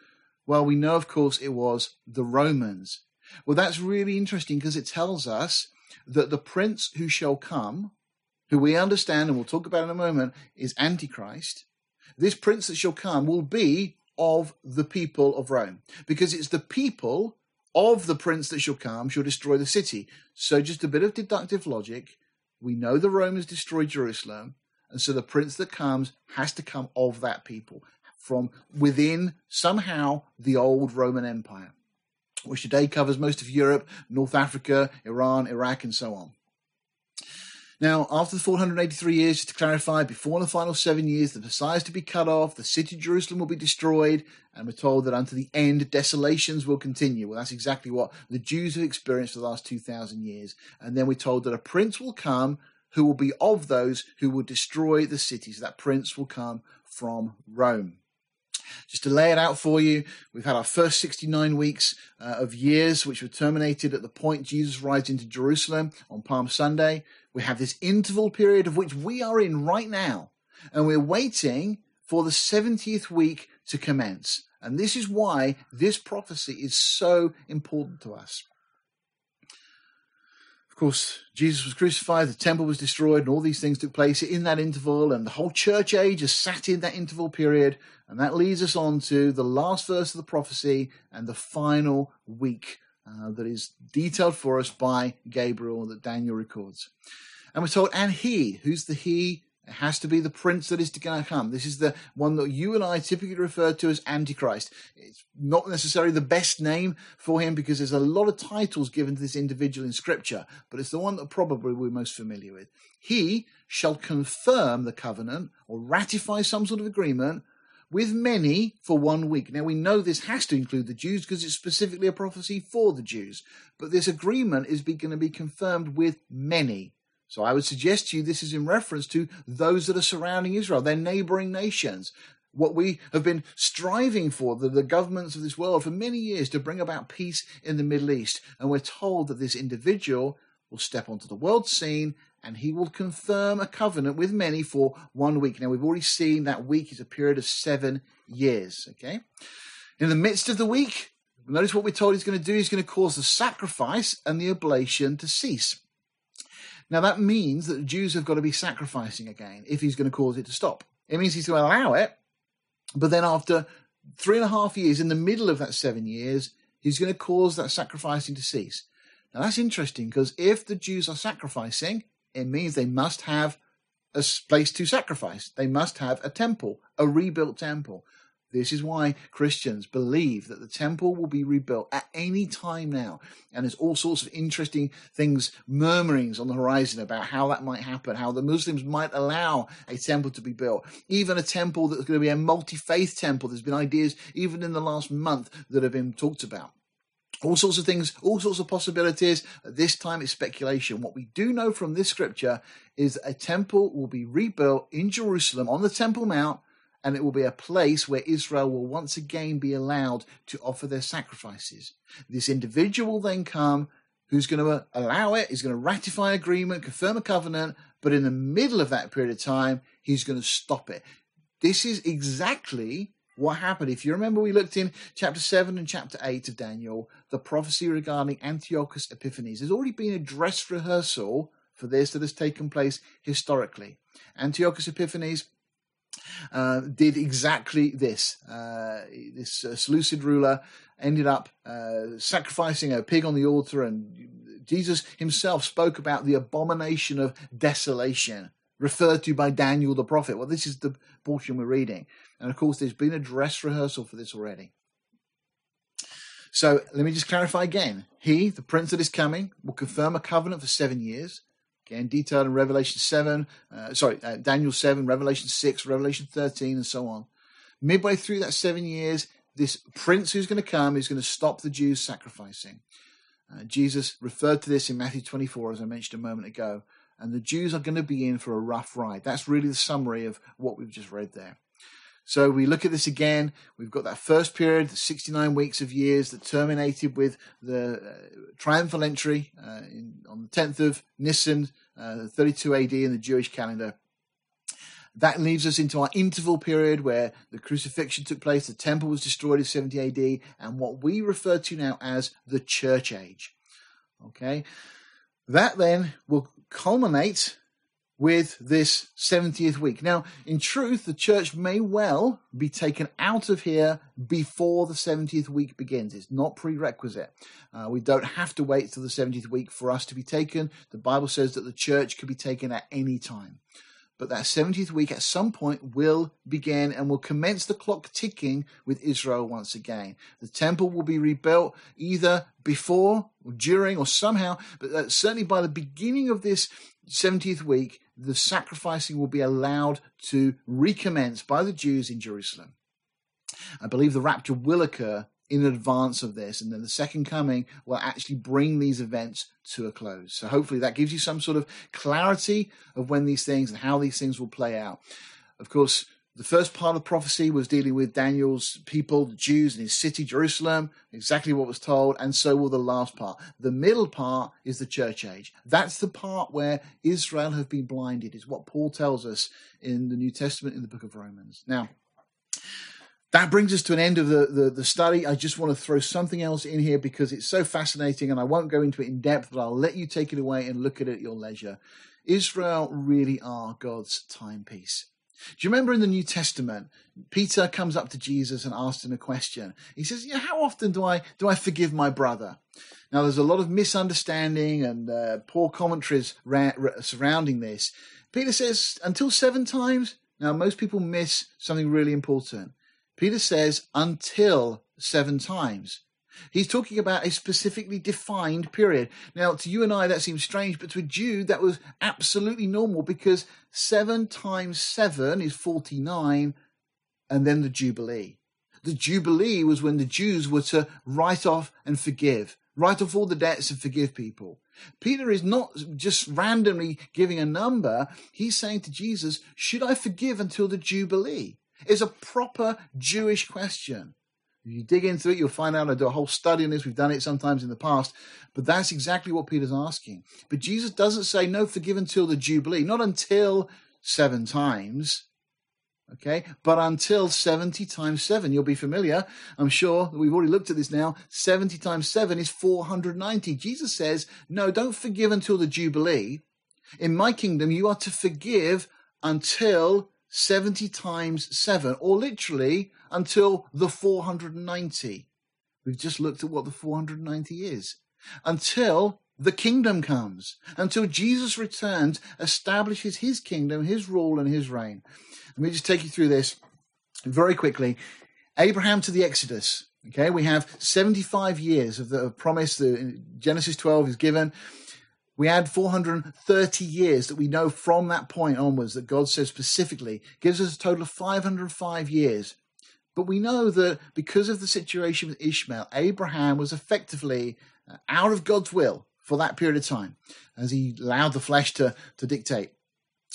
Well, we know, of course, it was the Romans. Well, that's really interesting because it tells us that the prince who shall come, who we understand and we'll talk about in a moment, is Antichrist. This prince that shall come will be of the people of Rome because it's the people of the prince that shall come shall destroy the city. So, just a bit of deductive logic. We know the Romans destroyed Jerusalem, and so the prince that comes has to come of that people from within somehow the old Roman Empire which today covers most of Europe, North Africa, Iran, Iraq, and so on. Now, after the 483 years, to clarify, before the final seven years, the Messiah is to be cut off, the city of Jerusalem will be destroyed, and we're told that unto the end, desolations will continue. Well, that's exactly what the Jews have experienced for the last 2,000 years. And then we're told that a prince will come who will be of those who will destroy the cities. That prince will come from Rome. Just to lay it out for you, we've had our first 69 weeks uh, of years, which were terminated at the point Jesus rides into Jerusalem on Palm Sunday. We have this interval period of which we are in right now, and we're waiting for the 70th week to commence. And this is why this prophecy is so important to us course, Jesus was crucified, the temple was destroyed, and all these things took place in that interval, and the whole church age has sat in that interval period. And that leads us on to the last verse of the prophecy and the final week uh, that is detailed for us by Gabriel that Daniel records. And we're told, and he, who's the he? It has to be the prince that is going to come. This is the one that you and I typically refer to as Antichrist. It's not necessarily the best name for him because there's a lot of titles given to this individual in Scripture, but it's the one that probably we're most familiar with. He shall confirm the covenant or ratify some sort of agreement with many for one week. Now we know this has to include the Jews because it's specifically a prophecy for the Jews, but this agreement is going to be confirmed with many. So I would suggest to you this is in reference to those that are surrounding Israel, their neighboring nations. What we have been striving for, the, the governments of this world for many years to bring about peace in the Middle East. And we're told that this individual will step onto the world scene and he will confirm a covenant with many for one week. Now, we've already seen that week is a period of seven years. Okay. In the midst of the week, notice what we're told he's going to do. He's going to cause the sacrifice and the oblation to cease. Now, that means that the Jews have got to be sacrificing again if he's going to cause it to stop. It means he's going to allow it, but then after three and a half years, in the middle of that seven years, he's going to cause that sacrificing to cease. Now, that's interesting because if the Jews are sacrificing, it means they must have a place to sacrifice. They must have a temple, a rebuilt temple. This is why Christians believe that the temple will be rebuilt at any time now. And there's all sorts of interesting things, murmurings on the horizon about how that might happen, how the Muslims might allow a temple to be built. Even a temple that's going to be a multi faith temple. There's been ideas, even in the last month, that have been talked about. All sorts of things, all sorts of possibilities. At this time, it's speculation. What we do know from this scripture is a temple will be rebuilt in Jerusalem on the Temple Mount and it will be a place where Israel will once again be allowed to offer their sacrifices. This individual will then come who's going to uh, allow it, he's going to ratify agreement, confirm a covenant, but in the middle of that period of time, he's going to stop it. This is exactly what happened. If you remember, we looked in chapter 7 and chapter 8 of Daniel, the prophecy regarding Antiochus Epiphanes. There's already been a dress rehearsal for this that has taken place historically. Antiochus Epiphanes uh, did exactly this. Uh, this uh, Seleucid ruler ended up uh, sacrificing a pig on the altar, and Jesus himself spoke about the abomination of desolation referred to by Daniel the prophet. Well, this is the portion we're reading. And of course, there's been a dress rehearsal for this already. So let me just clarify again. He, the prince that is coming, will confirm a covenant for seven years. Again, detailed in Revelation 7, uh, sorry, uh, Daniel 7, Revelation 6, Revelation 13, and so on. Midway through that seven years, this prince who's going to come is going to stop the Jews sacrificing. Uh, Jesus referred to this in Matthew 24, as I mentioned a moment ago, and the Jews are going to be in for a rough ride. That's really the summary of what we've just read there. So we look at this again. We've got that first period, 69 weeks of years that terminated with the uh, triumphal entry uh, in, on the 10th of Nisan, uh, 32 AD in the Jewish calendar. That leaves us into our interval period where the crucifixion took place, the temple was destroyed in 70 AD, and what we refer to now as the church age. Okay? That then will culminate with this 70th week. Now, in truth, the church may well be taken out of here before the 70th week begins. It's not prerequisite. Uh, we don't have to wait till the 70th week for us to be taken. The Bible says that the church could be taken at any time. But that 70th week at some point will begin and will commence the clock ticking with Israel once again. The temple will be rebuilt either before or during or somehow, but uh, certainly by the beginning of this 70th week, the sacrificing will be allowed to recommence by the Jews in Jerusalem. I believe the rapture will occur in advance of this, and then the second coming will actually bring these events to a close. So hopefully that gives you some sort of clarity of when these things and how these things will play out. Of course, the first part of prophecy was dealing with Daniel's people, the Jews, and his city, Jerusalem, exactly what was told, and so will the last part. The middle part is the church age. That's the part where Israel have been blinded, is what Paul tells us in the New Testament in the book of Romans. Now, that brings us to an end of the, the, the, study. I just want to throw something else in here because it's so fascinating and I won't go into it in depth, but I'll let you take it away and look at it at your leisure. Israel really are God's timepiece. Do you remember in the New Testament, Peter comes up to Jesus and asks him a question. He says, "Yeah, how often do I do I forgive my brother?" Now, there's a lot of misunderstanding and uh, poor commentaries ra- ra- surrounding this. Peter says, "Until seven times." Now, most people miss something really important. Peter says, "Until seven times." He's talking about a specifically defined period. Now, to you and I, that seems strange, but to a Jew, that was absolutely normal because seven times seven is 49, and then the Jubilee. The Jubilee was when the Jews were to write off and forgive, write off all the debts and forgive people. Peter is not just randomly giving a number. He's saying to Jesus, Should I forgive until the Jubilee? It's a proper Jewish question. You dig into it, you'll find out I do a whole study on this. We've done it sometimes in the past, but that's exactly what Peter's asking. But Jesus doesn't say, no, forgive until the Jubilee, not until seven times, okay, but until 70 times seven. You'll be familiar, I'm sure, we've already looked at this now. 70 times seven is 490. Jesus says, no, don't forgive until the Jubilee. In my kingdom, you are to forgive until 70 times 7, or literally until the 490. We've just looked at what the 490 is. Until the kingdom comes, until Jesus returns, establishes his kingdom, his rule, and his reign. Let me just take you through this very quickly. Abraham to the Exodus. Okay, we have 75 years of the promise. The Genesis 12 is given. We add 430 years that we know from that point onwards that God says specifically gives us a total of 505 years. But we know that because of the situation with Ishmael, Abraham was effectively uh, out of God's will for that period of time as he allowed the flesh to, to dictate.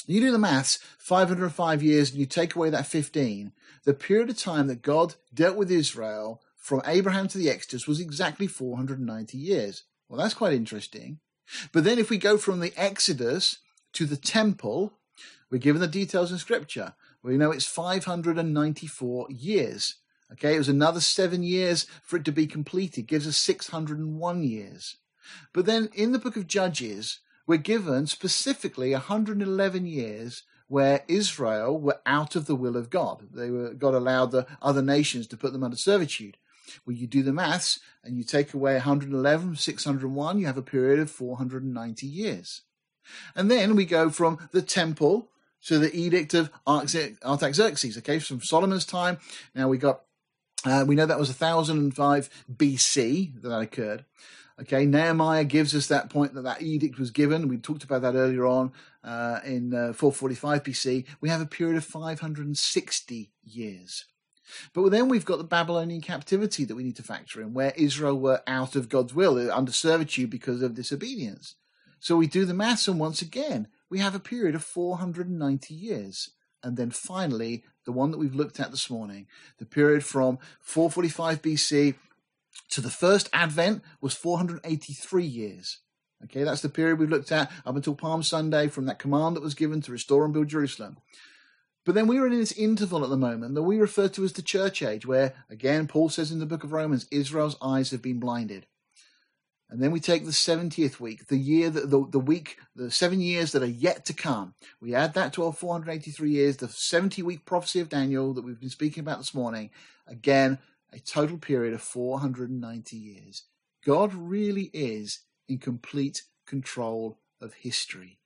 You do the maths, 505 years, and you take away that 15. The period of time that God dealt with Israel from Abraham to the Exodus was exactly 490 years. Well, that's quite interesting. But then if we go from the Exodus to the temple, we're given the details in scripture. We know it's 594 years. Okay, it was another seven years for it to be completed, gives us 601 years. But then in the book of Judges, we're given specifically 111 years where Israel were out of the will of God. They were God allowed the other nations to put them under servitude. Well, you do the maths and you take away 111 601, you have a period of 490 years. And then we go from the temple to the edict of Artaxerxes, okay, from Solomon's time. Now we got, uh, we know that was 1005 BC that, that occurred. Okay, Nehemiah gives us that point that that edict was given. We talked about that earlier on uh, in uh, 445 BC. We have a period of 560 years. But then we've got the Babylonian captivity that we need to factor in, where Israel were out of God's will, under servitude because of disobedience. So we do the maths, and once again, we have a period of 490 years. And then finally, the one that we've looked at this morning, the period from 445 BC to the first advent was 483 years. Okay, that's the period we've looked at up until Palm Sunday from that command that was given to restore and build Jerusalem. But then we are in this interval at the moment that we refer to as the church age, where, again, Paul says in the book of Romans, Israel's eyes have been blinded. And then we take the 70th week, the year that the, the week, the seven years that are yet to come. We add that to our 483 years, the 70 week prophecy of Daniel that we've been speaking about this morning. Again, a total period of 490 years. God really is in complete control of history.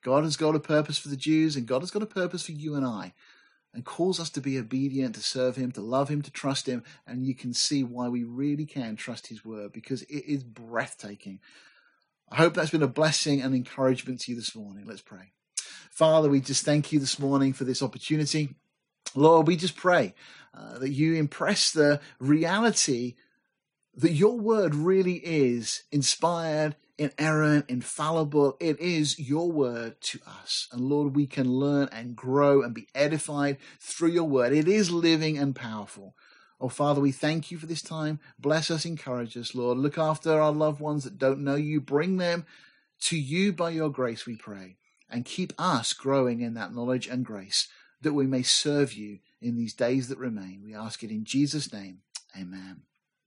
God has got a purpose for the Jews, and God has got a purpose for you and I, and calls us to be obedient, to serve Him, to love Him, to trust Him. And you can see why we really can trust His word because it is breathtaking. I hope that's been a blessing and encouragement to you this morning. Let's pray. Father, we just thank you this morning for this opportunity. Lord, we just pray uh, that you impress the reality that your word really is inspired, inerrant, infallible. It is your word to us. And Lord, we can learn and grow and be edified through your word. It is living and powerful. Oh, Father, we thank you for this time. Bless us, encourage us, Lord. Look after our loved ones that don't know you. Bring them to you by your grace, we pray. And keep us growing in that knowledge and grace that we may serve you in these days that remain. We ask it in Jesus' name. Amen.